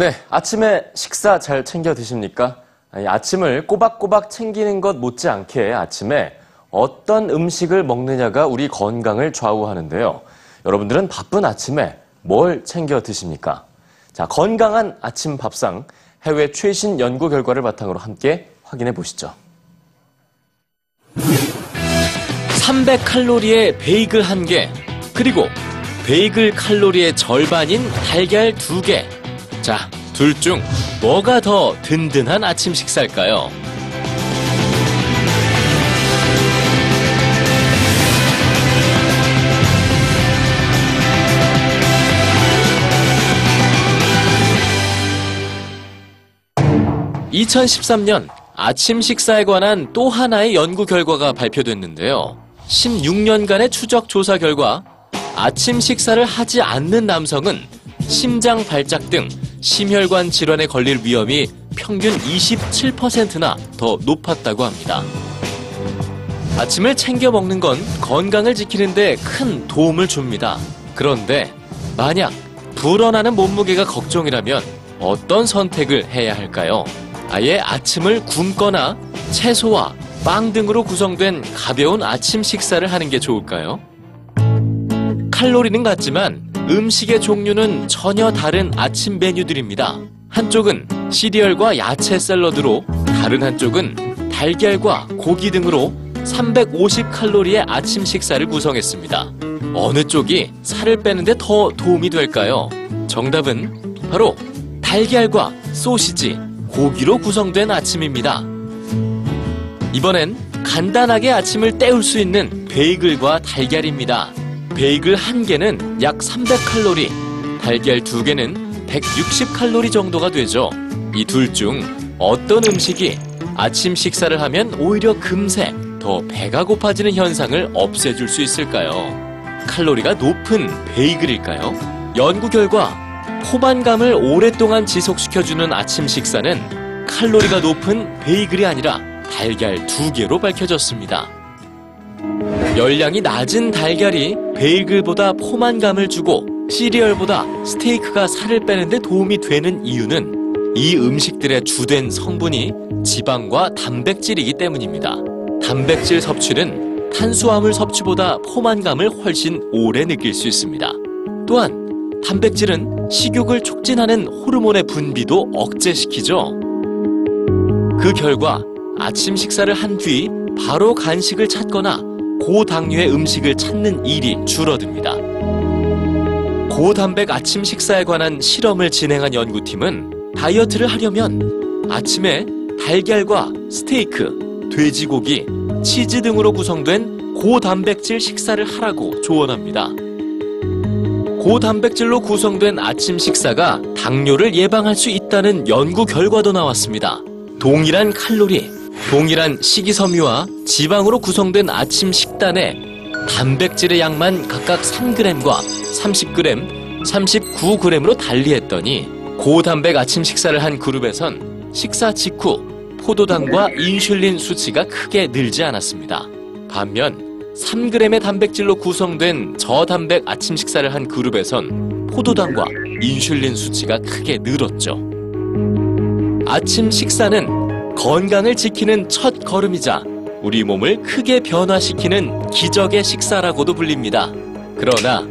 네, 아침에 식사 잘 챙겨 드십니까? 아침을 꼬박꼬박 챙기는 것 못지않게 아침에 어떤 음식을 먹느냐가 우리 건강을 좌우하는데요. 여러분들은 바쁜 아침에 뭘 챙겨 드십니까? 자, 건강한 아침 밥상 해외 최신 연구 결과를 바탕으로 함께 확인해 보시죠. 300칼로리의 베이글 1개, 그리고 베이글 칼로리의 절반인 달걀 2개. 자, 둘 중 뭐가 더 든든한 아침 식사일까요? (2013년) 아침 식사에 관한 또 하나의 연구 결과가 발표됐는데요. 16년간의 추적 조사 결과 아침 식사를 하지 않는 남성은 심장 발작 등 심혈관 질환에 걸릴 위험이 평균 27%나 더 높았다고 합니다. 아침을 챙겨 먹는 건 건강을 지키는데 큰 도움을 줍니다. 그런데 만약 불어나는 몸무게가 걱정이라면 어떤 선택을 해야 할까요? 아예 아침을 굶거나 채소와 빵 등으로 구성된 가벼운 아침 식사를 하는 게 좋을까요? 칼로리는 같지만 음식의 종류는 전혀 다른 아침 메뉴들입니다. 한쪽은 시리얼과 야채 샐러드로 다른 한쪽은 달걀과 고기 등으로 350칼로리의 아침 식사를 구성했습니다. 어느 쪽이 살을 빼는데 더 도움이 될까요? 정답은 바로 달걀과 소시지, 고기로 구성된 아침입니다. 이번엔 간단하게 아침을 때울 수 있는 베이글과 달걀입니다. 베이글 한 개는 약 300칼로리, 달걀 두 개는 160칼로리 정도가 되죠. 이 둘 중 어떤 음식이 아침 식사를 하면 오히려 금세 더 배가 고파지는 현상을 없애줄 수 있을까요? 칼로리가 높은 베이글일까요? 연구 결과 포만감을 오랫동안 지속시켜주는 아침 식사는 칼로리가 높은 베이글이 아니라 달걀 두 개로 밝혀졌습니다. 열량이 낮은 달걀이 베이글보다 포만감을 주고 시리얼보다 스테이크가 살을 빼는데 도움이 되는 이유는 이 음식들의 주된 성분이 지방과 단백질이기 때문입니다. 단백질 섭취는 탄수화물 섭취보다 포만감을 훨씬 오래 느낄 수 있습니다. 또한 단백질은 식욕을 촉진하는 호르몬의 분비도 억제시키죠. 그 결과 아침 식사를 한 뒤 바로 간식을 찾거나 고당류의 음식을 찾는 일이 줄어듭니다. 고단백 아침 식사에 관한 실험을 진행한 연구팀은 다이어트를 하려면 아침에 달걀과 스테이크, 돼지고기, 치즈 등으로 구성된 고단백질 식사를 하라고 조언합니다. 고단백질로 구성된 아침 식사가 당뇨를 예방할 수 있다는 연구 결과도 나왔습니다. 동일한 칼로리, 동일한 식이섬유와 지방으로 구성된 아침 식단에 단백질의 양만 각각 3g과 30g, 39g으로 달리했더니 고단백 아침 식사를 한 그룹에선 식사 직후 포도당과 인슐린 수치가 크게 늘지 않았습니다. 반면 3g의 단백질로 구성된 저단백 아침 식사를 한 그룹에선 포도당과 인슐린 수치가 크게 늘었죠. 아침 식사는 건강을 지키는 첫 걸음이자 우리 몸을 크게 변화시키는 기적의 식사라고도 불립니다. 그러나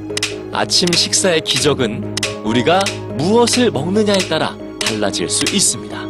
아침 식사의 기적은 우리가 무엇을 먹느냐에 따라 달라질 수 있습니다.